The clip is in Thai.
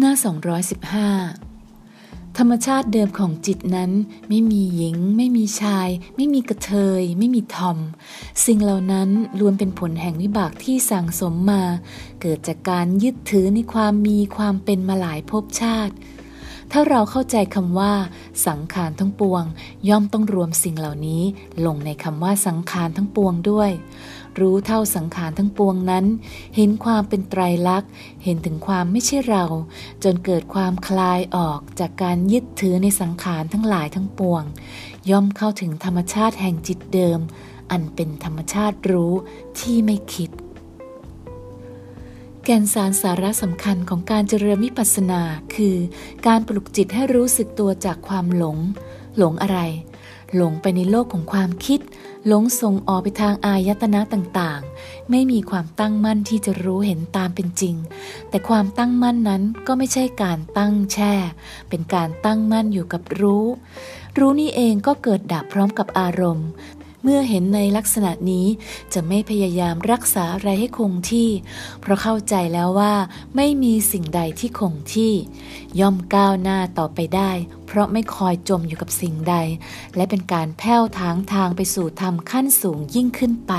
หน้า 215 ธรรมชาติเดิมของจิตนั้น ไม่มีหญิง ไม่มีชาย ไม่มีกระเทย ไม่มีทอม สิ่งเหล่านั้นล้วนเป็นผลแห่งวิบากที่สั่งสมมา เกิดจากการยึดถือในความมีความเป็นมาหลายภพชาติ ถ้าเราเข้าใจคำว่า สังขารทั้งปวง ย่อมต้องรวมสิ่งเหล่านี้ ลงในคำว่าสังขารทั้งปวงด้วย รู้เท่าสังขารทั้งปวงนั้น เห็นความเป็นไตรลักษณ์ เห็นถึงความไม่ใช่เรา จนเกิดความคลายออกจากการยึดถือในสังขารทั้งหลายทั้งปวง ย่อมเข้าถึงธรรมชาติแห่งจิตเดิม อันเป็นธรรมชาติรู้ที่ไม่คิด แก่นสารสาระสำคัญของการเจริญวิปัสสนาคือ การปลุกจิตให้รู้สึกตัวจากความหลง หลงอะไร หลงไปในโลกของความคิด หลงส่งออกไปทางอายตนะต่างๆ ไม่มีความตั้งมั่นที่จะรู้เห็นตามเป็นจริง แต่ความตั้งมั่นนั้นก็ไม่ใช่การตั้งแช่ เป็นการตั้งมั่นอยู่กับรู้ รู้นี่เองก็เกิดดับพร้อมกับอารมณ์ เมื่อเห็นในลักษณะนี้จะไม่พยายามรักษาอะไรให้คงที่ เพราะเข้าใจแล้วว่าไม่มีสิ่งใดที่คงที่ ย่อมก้าวหน้าต่อไปได้ เพราะไม่คอยจมอยู่กับสิ่งใด และเป็นการแผ้วทางทางไปสู่ธรรมขั้นสูงยิ่งขึ้นไป